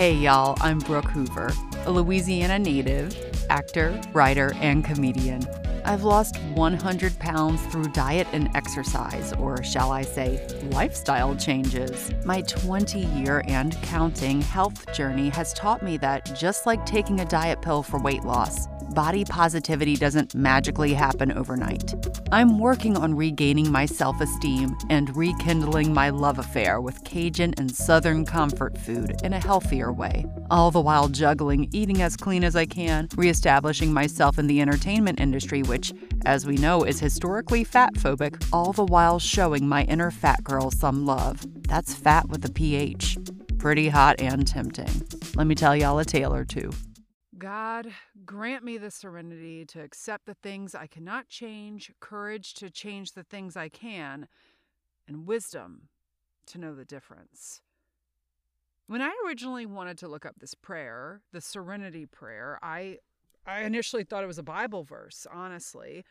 Hey, y'all, I'm Brooke Hoover, a Louisiana native, actor, writer, and comedian. I've lost 100 pounds through diet and exercise, or shall I say, lifestyle changes. My 20 year and counting health journey has taught me that just like taking a diet pill for weight loss, body positivity doesn't magically happen overnight. I'm working on regaining my self esteem and rekindling my love affair with Cajun and Southern comfort food in a healthier way, all the while juggling eating as clean as I can, reestablishing myself in the entertainment industry, which, as we know, is historically fat phobic, all the while showing my inner fat girl some love. That's fat with a PH. Pretty hot and tempting. Let me tell y'all a tale or two. God, grant me the serenity to accept the things I cannot change, courage to change the things I can, and wisdom to know the difference. When I originally wanted to look up this prayer, the serenity prayer, I I initially thought it was a Bible verse, honestly.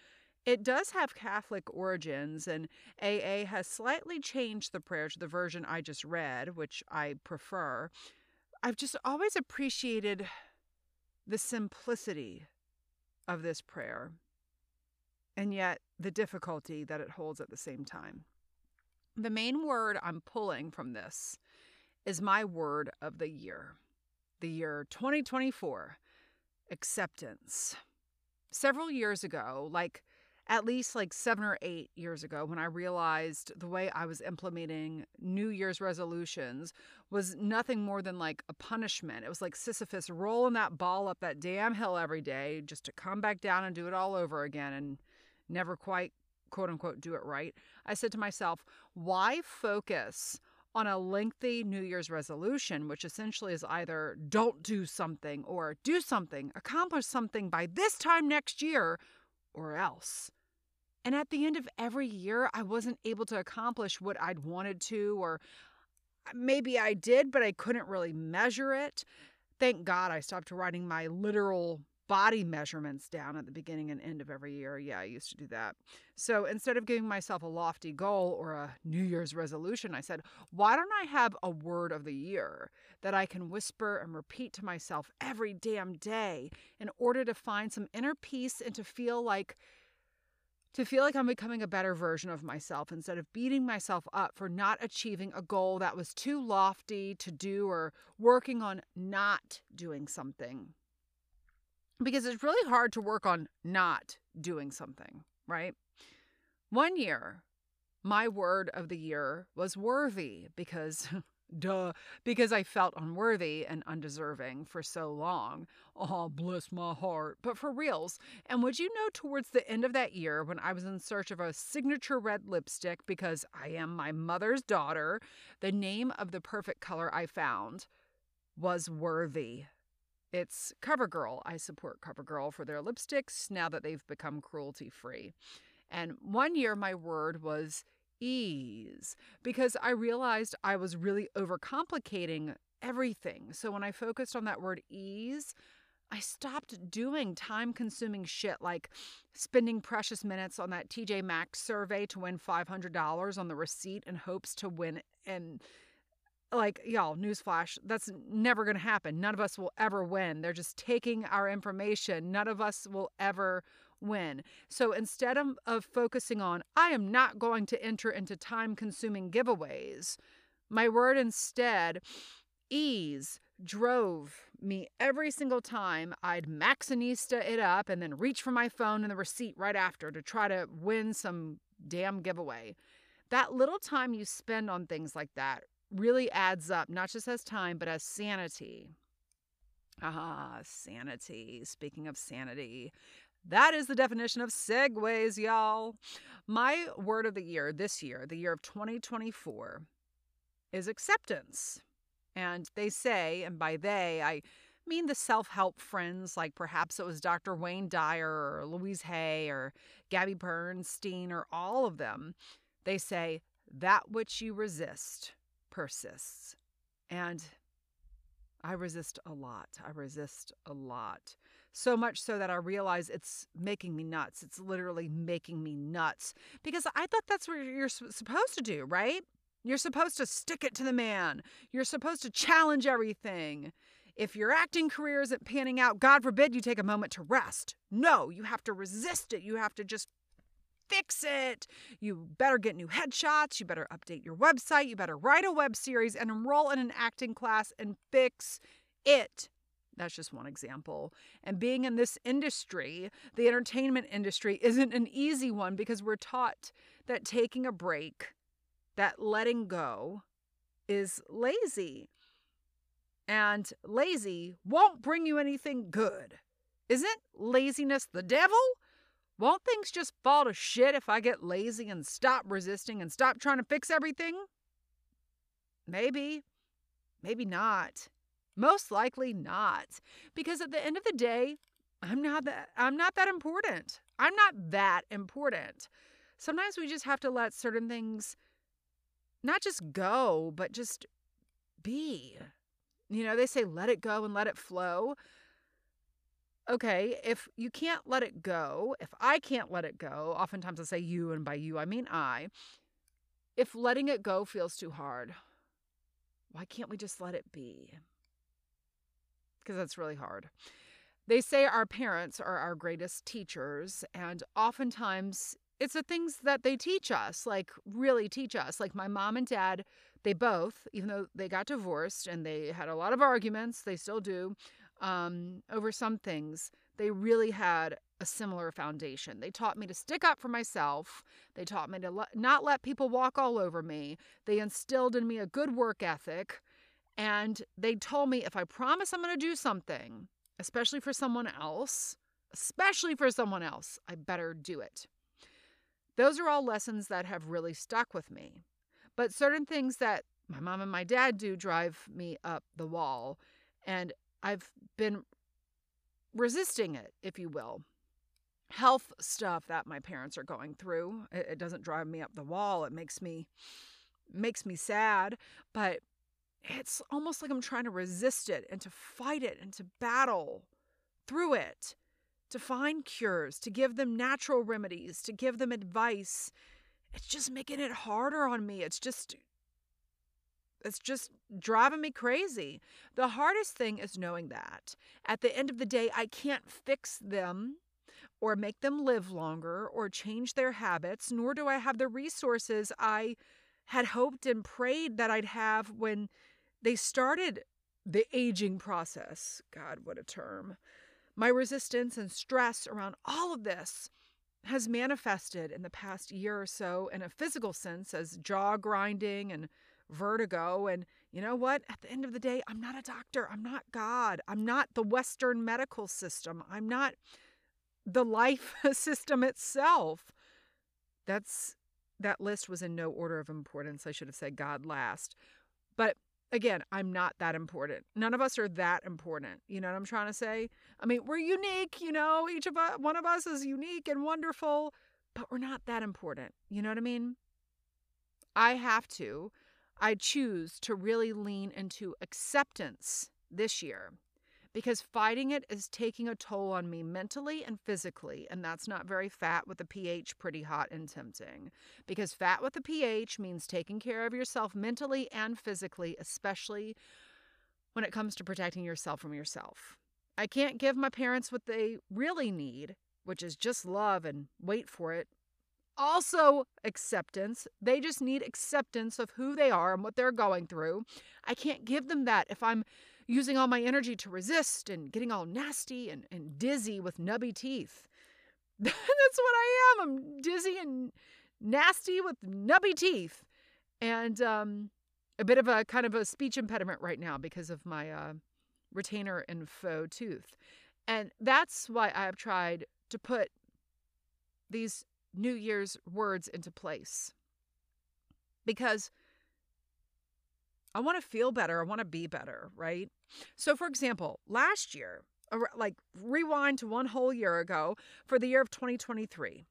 It does have Catholic origins, and AA has slightly changed the prayer to the version I just read, which I prefer. I've just always appreciated the simplicity of this prayer and yet the difficulty that it holds at the same time. The main word I'm pulling from this is my word of the year, the year 2024 acceptance. Several years ago, like at least like seven or eight years ago when I realized the way I was implementing New Year's resolutions was nothing more than like a punishment. It was like Sisyphus rolling that ball up that damn hill every day just to come back down and do it all over again and never quite, quote unquote, do it right. I said to myself, why focus on a lengthy New Year's resolution, which essentially is either don't do something or do something, accomplish something by this time next year, or else? And at the end of every year, I wasn't able to accomplish what I'd wanted to, or uh, maybe I did, but I couldn't really measure it. Thank God I stopped writing my literal body measurements down at the beginning and end of every year. Yeah, I used to do that. So instead of giving myself a lofty goal or a New Year's resolution, I said, why don't I have a word of the year that I can whisper and repeat to myself every damn day in order to find some inner peace and to feel like to feel like I'm becoming a better version of myself instead of beating myself up for not achieving a goal that was too lofty to do or working on not doing something. Because it's really hard to work on not doing something, right? One year, my word of the year was worthy because Duh, because I felt unworthy and undeserving for so long. Oh, bless my heart. But for reals. And would you know, towards the end of that year, when I was in search of a signature red lipstick because I am my mother's daughter, the name of the perfect color I found was Worthy. It's CoverGirl. I support CoverGirl for their lipsticks now that they've become cruelty free. And one year, my word was ease because I realized I was really overcomplicating everything. So when I focused on that word ease, I stopped doing time consuming shit like spending precious minutes on that TJ Maxx survey to win $500 on the receipt in hopes to win. And like, y'all, newsflash, that's never going to happen. None of us will ever win. They're just taking our information. None of us will ever win. So instead of, of focusing on, I am not going to enter into time consuming giveaways, my word instead, ease, drove me every single time I'd Maxxinista it up and then reach for my phone and the receipt right after to try to win some damn giveaway. That little time you spend on things like that really adds up, not just as time, but as sanity. Ah, sanity. Speaking of sanity, that is the definition of segues, y'all. My word of the year this year, the year of 2024, is acceptance. And they say, and by they, I mean the self help friends, like perhaps it was Dr. Wayne Dyer or Louise Hay or Gabby Bernstein or all of them. They say, that which you resist persists. And I resist a lot. I resist a lot. So much so that I realize it's making me nuts. It's literally making me nuts because I thought that's what you're supposed to do, right? You're supposed to stick it to the man. You're supposed to challenge everything. If your acting career isn't panning out, God forbid you take a moment to rest. No, you have to resist it. You have to just fix it. You better get new headshots. You better update your website. You better write a web series and enroll in an acting class and fix it. That's just one example. And being in this industry, the entertainment industry, isn't an easy one because we're taught that taking a break, that letting go, is lazy. And lazy won't bring you anything good. Isn't laziness the devil? Won't things just fall to shit if I get lazy and stop resisting and stop trying to fix everything? Maybe. Maybe not. Most likely not. Because at the end of the day, I'm not that I'm not that important. I'm not that important. Sometimes we just have to let certain things not just go, but just be. You know, they say let it go and let it flow. Okay, if you can't let it go, if I can't let it go, oftentimes I say you, and by you I mean I. If letting it go feels too hard, why can't we just let it be? Because that's really hard. They say our parents are our greatest teachers, and oftentimes it's the things that they teach us, like really teach us. Like my mom and dad, they both, even though they got divorced and they had a lot of arguments, they still do um, over some things, they really had a similar foundation. They taught me to stick up for myself. They taught me to not let people walk all over me. They instilled in me a good work ethic. And they told me if I promise I'm going to do something, especially for someone else, especially for someone else, I better do it. Those are all lessons that have really stuck with me. But certain things that my mom and my dad do drive me up the wall. And I've been resisting it, if you will. Health stuff that my parents are going through. It, doesn't drive me up the wall. It makes me makes me sad, but it's almost like I'm trying to resist it and to fight it and to battle through it, to find cures, to give them natural remedies, to give them advice. It's just making it harder on me. It's just it's just driving me crazy. The hardest thing is knowing that at the end of the day, I can't fix them or make them live longer or change their habits, nor do I have the resources I had hoped and prayed that I'd have when they started the aging process. God, what a term. My resistance and stress around all of this has manifested in the past year or so in a physical sense as jaw grinding and vertigo. And you know what? At the end of the day, I'm not a doctor. I'm not God. I'm not the Western medical system. I'm not the life system itself. That's that list was in no order of importance. I should have said God last. But again, I'm not that important. None of us are that important. You know what I'm trying to say? I mean, we're unique, you know, each of us, one of us is unique and wonderful, but we're not that important. You know what I mean? I have to, I choose to really lean into acceptance this year because fighting it is taking a toll on me mentally and physically. And that's not very fat with a pH pretty hot and tempting. Because fat with a pH means taking care of yourself mentally and physically, especially when it comes to protecting yourself from yourself. I can't give my parents what they really need, which is just love and wait for it. Also, acceptance. They just need acceptance of who they are and what they're going through. I can't give them that if I'm using all my energy to resist and getting all nasty and, and dizzy with nubby teeth. That's what I am. I'm dizzy and nasty with nubby teeth. And um, a bit of a kind of a speech impediment right now because of my uh, retainer and faux tooth. And that's why I've tried to put these New Year's words into place. Because I want to feel better. I want to be better, right? So, for example, last year, like rewind to one whole year ago for the year of 2023,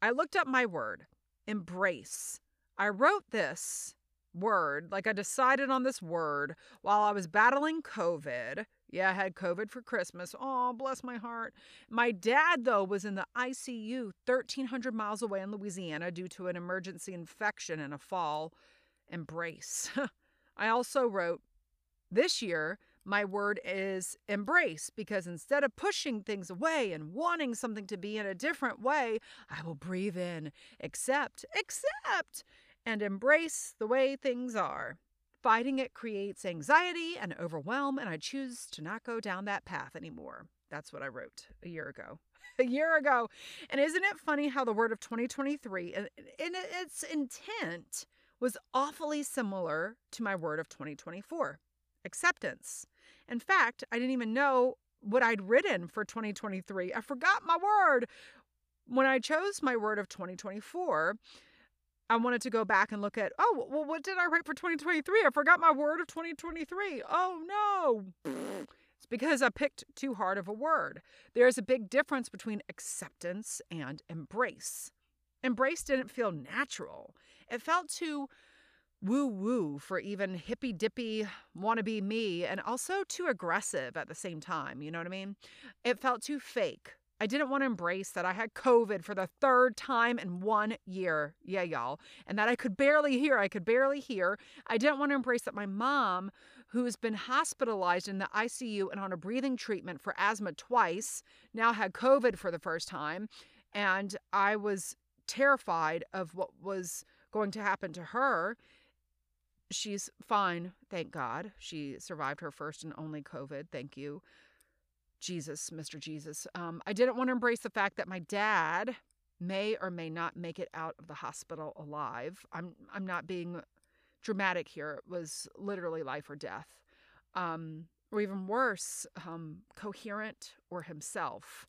I looked up my word, embrace. I wrote this word, like I decided on this word while I was battling COVID. Yeah, I had COVID for Christmas. Oh, bless my heart. My dad, though, was in the ICU 1,300 miles away in Louisiana due to an emergency infection in a fall embrace. I also wrote, this year, my word is embrace because instead of pushing things away and wanting something to be in a different way, I will breathe in, accept, accept, and embrace the way things are. Fighting it creates anxiety and overwhelm, and I choose to not go down that path anymore. That's what I wrote a year ago. a year ago. And isn't it funny how the word of 2023 and its intent was awfully similar to my word of 2024 acceptance. In fact, I didn't even know what I'd written for 2023. I forgot my word. When I chose my word of 2024, I wanted to go back and look at, oh, well, what did I write for 2023? I forgot my word of 2023. Oh, no. It's because I picked too hard of a word. There's a big difference between acceptance and embrace. Embrace didn't feel natural, it felt too woo woo for even hippy dippy wannabe me, and also too aggressive at the same time. You know what I mean? It felt too fake. I didn't want to embrace that I had COVID for the third time in one year. Yeah, y'all. And that I could barely hear. I could barely hear. I didn't want to embrace that my mom, who's been hospitalized in the ICU and on a breathing treatment for asthma twice, now had COVID for the first time. And I was terrified of what was going to happen to her. She's fine, thank God. She survived her first and only COVID. Thank you. Jesus, Mr. Jesus. Um, I didn't want to embrace the fact that my dad may or may not make it out of the hospital alive. I'm I'm not being dramatic here. It was literally life or death. Um, or even worse, um, coherent or himself.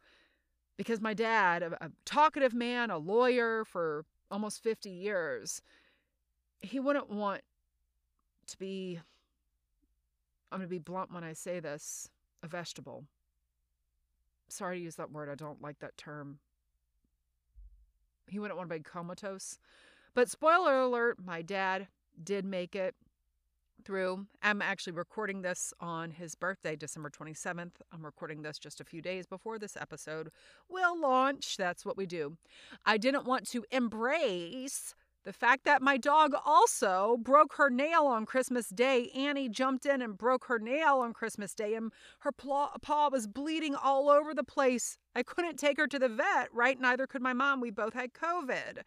Because my dad, a, a talkative man, a lawyer for almost 50 years, he wouldn't want to be, I'm going to be blunt when I say this, a vegetable sorry to use that word. I don't like that term. He wouldn't want to be comatose. But spoiler alert, my dad did make it through. I'm actually recording this on his birthday, December 27th. I'm recording this just a few days before this episode will launch. That's what we do. I didn't want to embrace the fact that my dog also broke her nail on Christmas Day. Annie jumped in and broke her nail on Christmas Day, and her paw was bleeding all over the place. I couldn't take her to the vet, right? Neither could my mom. We both had COVID.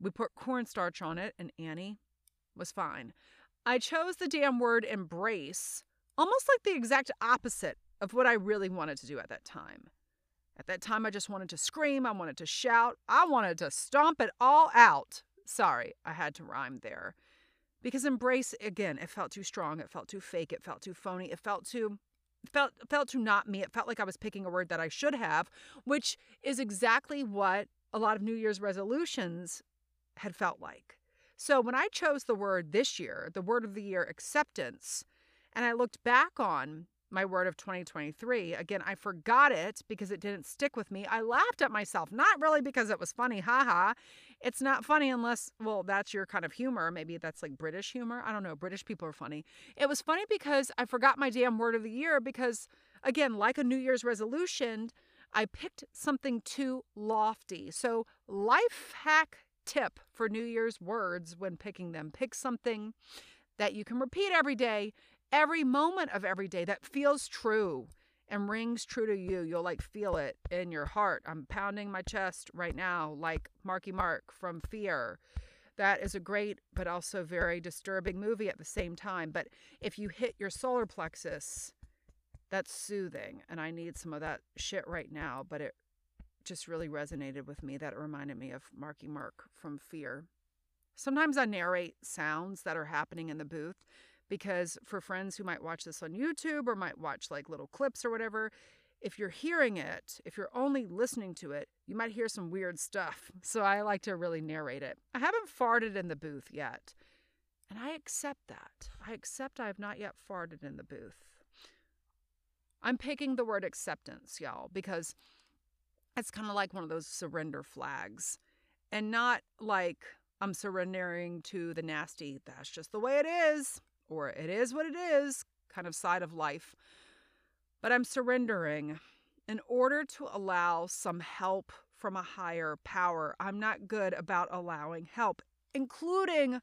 We put cornstarch on it, and Annie was fine. I chose the damn word embrace, almost like the exact opposite of what I really wanted to do at that time. At that time, I just wanted to scream. I wanted to shout. I wanted to stomp it all out. Sorry, I had to rhyme there. Because embrace, again, it felt too strong. It felt too fake. It felt too phony. It felt too. Felt felt too not me. It felt like I was picking a word that I should have, which is exactly what a lot of New Year's resolutions had felt like. So when I chose the word this year, the word of the year acceptance, and I looked back on my word of 2023. Again, I forgot it because it didn't stick with me. I laughed at myself, not really because it was funny, haha. It's not funny unless, well, that's your kind of humor. Maybe that's like British humor. I don't know. British people are funny. It was funny because I forgot my damn word of the year because, again, like a New Year's resolution, I picked something too lofty. So, life hack tip for New Year's words when picking them pick something that you can repeat every day every moment of every day that feels true and rings true to you. You'll like feel it in your heart. I'm pounding my chest right now, like Marky Mark from Fear. That is a great but also very disturbing movie at the same time. But if you hit your solar plexus, that's soothing. And I need some of that shit right now. But it just really resonated with me that it reminded me of Marky Mark from Fear. Sometimes I narrate sounds that are happening in the booth because for friends who might watch this on YouTube or might watch like little clips or whatever, if you're hearing it, if you're only listening to it, you might hear some weird stuff. So I like to really narrate it. I haven't farted in the booth yet. And I accept that. I accept I have not yet farted in the booth. I'm picking the word acceptance, y'all, because it's kind of like one of those surrender flags. And not like I'm surrendering to the nasty, that's just the way it is or it is what it is kind of side of life. But I'm surrendering in order to allow some help from a higher power. I'm not good about allowing help, including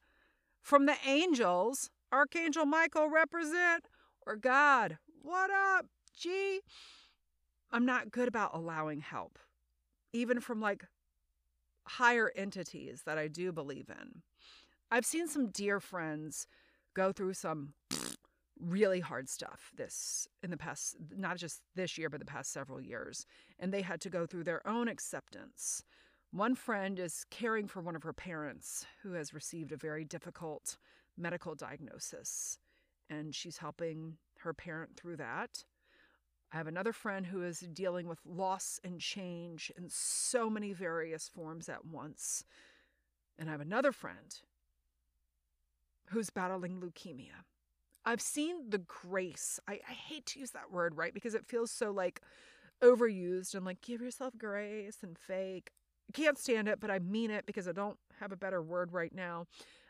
from the angels, Archangel Michael represent, or God, what up, G? I'm not good about allowing help, even from like higher entities that I do believe in. I've seen some dear friends go through some really hard stuff this in the past not just this year but the past several years and they had to go through their own acceptance one friend is caring for one of her parents who has received a very difficult medical diagnosis and she's helping her parent through that I have another friend who is dealing with loss and change in so many various forms at once. And I have another friend who's battling leukemia. I've seen the grace. I, I, hate to use that word, right? Because it feels so like overused and like give yourself grace and fake. I can't stand it, but I mean it because I don't have a better word right now.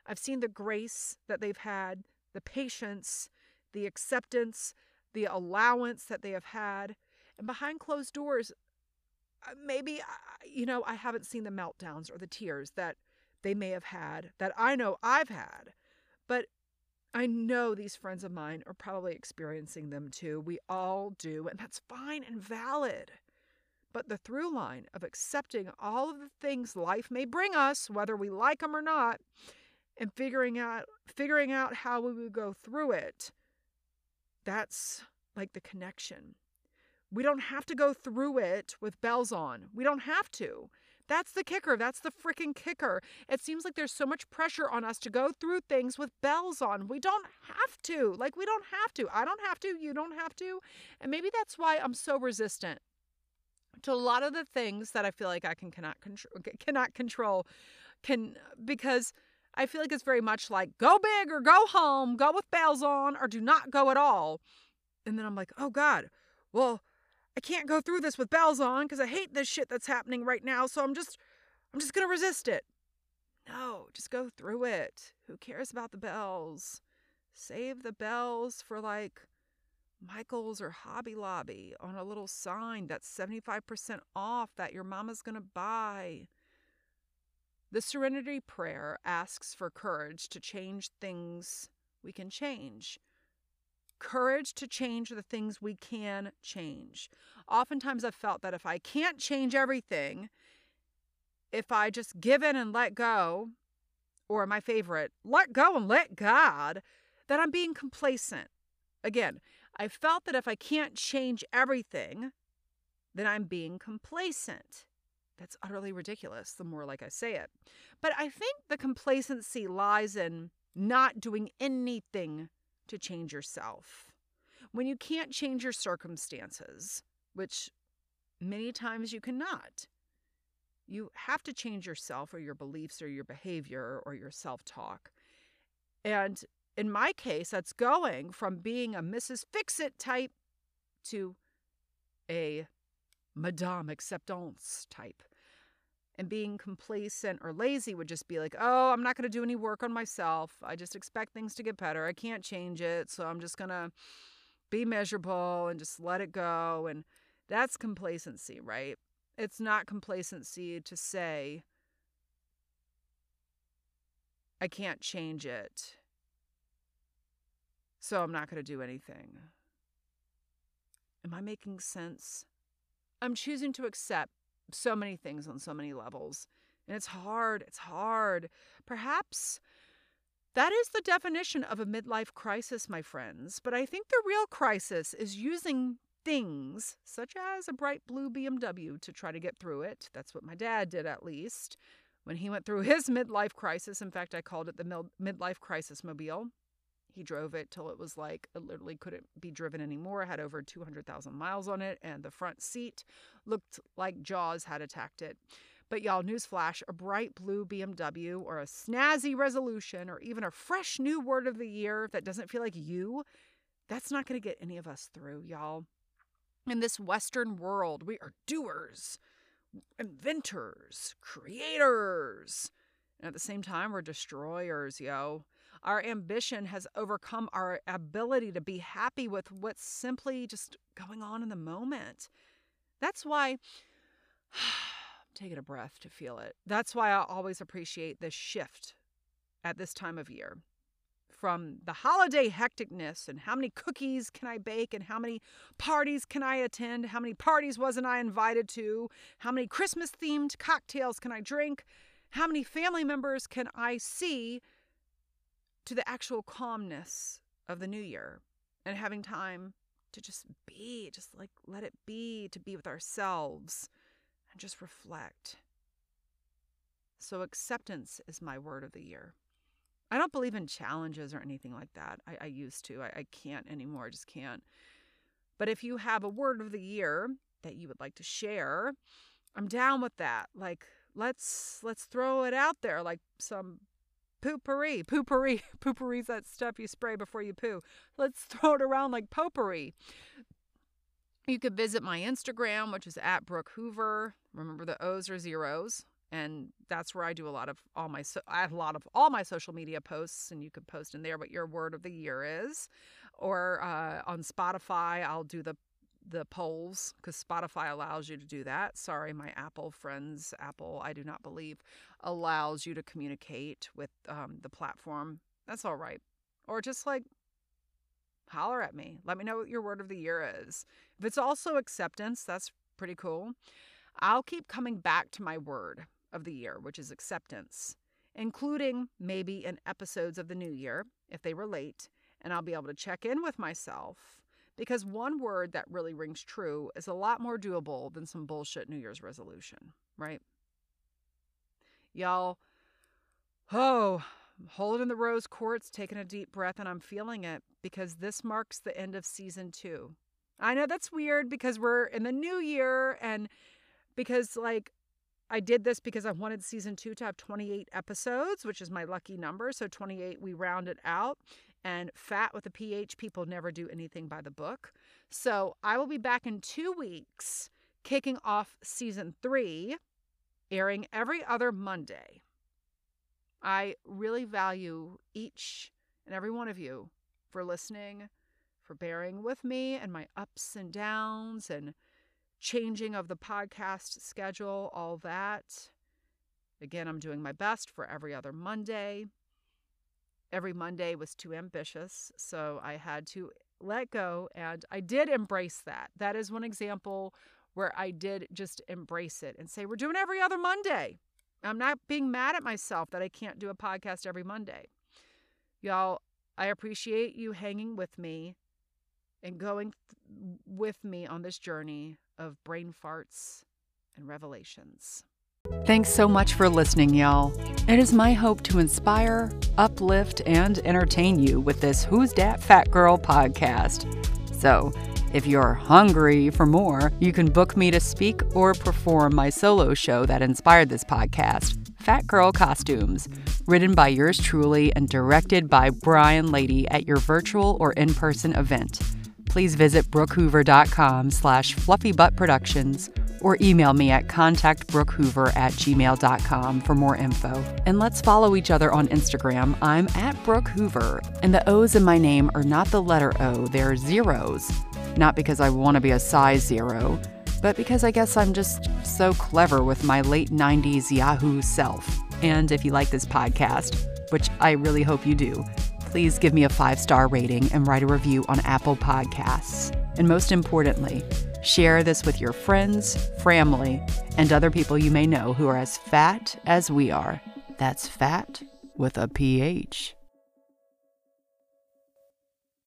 I've seen the grace that they've had, the patience, the acceptance, the allowance that they have had. And behind closed doors, uh, maybe, you know, I haven't seen the meltdowns or the tears that they may have had that I know I've had. But I know these friends of mine are probably experiencing them too. We all do, and that's fine and valid. But the through line of accepting all of the things life may bring us, whether we like them or not, and figuring out figuring out how we would go through it that's like the connection. We don't have to go through it with bells on. We don't have to. That's the kicker. That's the freaking kicker. It seems like there's so much pressure on us to go through things with bells on. We don't have to. Like, we don't have to. I don't have to. You don't have to. And maybe that's why I'm so resistant to a lot of the things that I feel like I can cannot control. Cannot control. Can because I feel like it's very much like go big or go home, go with bells on, or do not go at all. And then I'm like, oh God, well, I can't go through this with bells on because I hate this shit that's happening right now. So I'm just, I'm just gonna resist it. No, just go through it. Who cares about the bells? Save the bells for like Michael's or Hobby Lobby on a little sign that's 75% off that your mama's gonna buy. The Serenity Prayer asks for courage to change things we can change. Courage to change the things we can change. Oftentimes, I've felt that if I can't change everything, if I just give in and let go, or my favorite, let go and let God, that I'm being complacent. Again, I felt that if I can't change everything, then I'm being complacent. That's utterly ridiculous, the more like I say it. But I think the complacency lies in not doing anything to change yourself. When you can't change your circumstances, which many times you cannot, you have to change yourself or your beliefs or your behavior or your self talk. And in my case, that's going from being a Mrs. Fix It type to a Madame Acceptance type. And being complacent or lazy would just be like, oh, I'm not going to do any work on myself. I just expect things to get better. I can't change it. So I'm just going to be miserable and just let it go. And that's complacency, right? It's not complacency to say, I can't change it. So I'm not going to do anything. Am I making sense? I'm choosing to accept so many things on so many levels. And it's hard. It's hard. Perhaps that is the definition of a midlife crisis, my friends. But I think the real crisis is using things such as a bright blue BMW to try to get through it. That's what my dad did, at least, when he went through his midlife crisis. In fact, I called it the midlife crisis mobile. He drove it till it was like it literally couldn't be driven anymore. Had over 200,000 miles on it, and the front seat looked like Jaws had attacked it. But y'all, newsflash a bright blue BMW or a snazzy resolution or even a fresh new word of the year that doesn't feel like you, that's not going to get any of us through, y'all. In this Western world, we are doers, inventors, creators. And at the same time, we're destroyers, yo. Our ambition has overcome our ability to be happy with what's simply just going on in the moment. That's why taking a breath to feel it. That's why I always appreciate this shift at this time of year from the holiday hecticness and how many cookies can I bake and how many parties can I attend, how many parties wasn't I invited to, how many Christmas themed cocktails can I drink, how many family members can I see to the actual calmness of the new year and having time to just be, just like let it be, to be with ourselves and just reflect. So, acceptance is my word of the year. I don't believe in challenges or anything like that. I, I used to. I, I can't anymore. I just can't. But if you have a word of the year that you would like to share, I'm down with that. Like let's let's throw it out there like some poopery. Poopery. Poopery's that stuff you spray before you poo. Let's throw it around like potpourri. You could visit my Instagram, which is at Brooke Hoover. Remember the O's are zeros and that's where I do a lot of all my so I have a lot of all my social media posts, and you can post in there what your word of the year is, or uh, on Spotify I'll do the the polls because Spotify allows you to do that. Sorry, my Apple friends, Apple I do not believe allows you to communicate with um, the platform. That's all right, or just like holler at me. Let me know what your word of the year is. If it's also acceptance, that's pretty cool. I'll keep coming back to my word of the year, which is acceptance, including maybe in episodes of the new year if they relate, and I'll be able to check in with myself because one word that really rings true is a lot more doable than some bullshit New Year's resolution, right? Y'all, oh, holding the rose quartz, taking a deep breath, and I'm feeling it because this marks the end of season two. I know that's weird because we're in the new year and because, like, I did this because I wanted season two to have 28 episodes, which is my lucky number. So 28, we round it out. And fat with a PH, people never do anything by the book. So I will be back in two weeks, kicking off season three, airing every other Monday. I really value each and every one of you for listening, for bearing with me and my ups and downs and changing of the podcast schedule, all that. Again, I'm doing my best for every other Monday. Every Monday was too ambitious, so I had to let go and I did embrace that. That is one example where I did just embrace it and say, We're doing every other Monday. I'm not being mad at myself that I can't do a podcast every Monday. Y'all, I appreciate you hanging with me and going th- with me on this journey of brain farts and revelations. Thanks so much for listening, y'all. It is my hope to inspire, uplift, and entertain you with this Who's Dat Phat Girl podcast. So, if you're hungry for more, you can book me to speak or perform my solo show that inspired this podcast, Fat Girl Costumes, written by yours truly and directed by Brian Lady at your virtual or in-person event please visit brookehoover.com slash fluffybuttproductions or email me at contactbrookhoover at gmail.com for more info. And let's follow each other on Instagram. I'm at Brooke Hoover, and the O's in my name are not the letter O, they're zeros. Not because I want to be a size zero, but because I guess I'm just so clever with my late 90s Yahoo self. And if you like this podcast, which I really hope you do, please give me a five star rating and write a review on Apple Podcasts. And most importantly, share this with your friends, family, and other people you may know who are as fat as we are. That's fat with a PH.